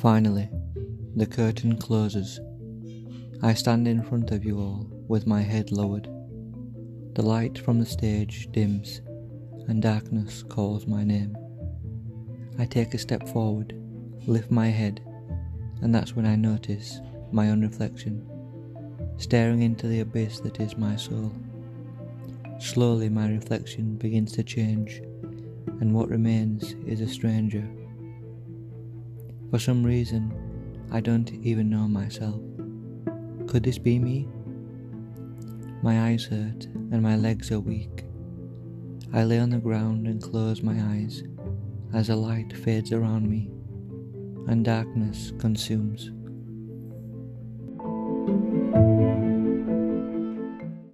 Finally, the curtain closes. I stand in front of you all with my head lowered. The light from the stage dims, and darkness calls my name. I take a step forward, lift my head, and that's when I notice my own reflection, staring into the abyss that is my soul. Slowly, my reflection begins to change, and what remains is a stranger. For some reason, I don't even know myself. Could this be me? My eyes hurt and my legs are weak. I lay on the ground and close my eyes as the light fades around me and darkness consumes.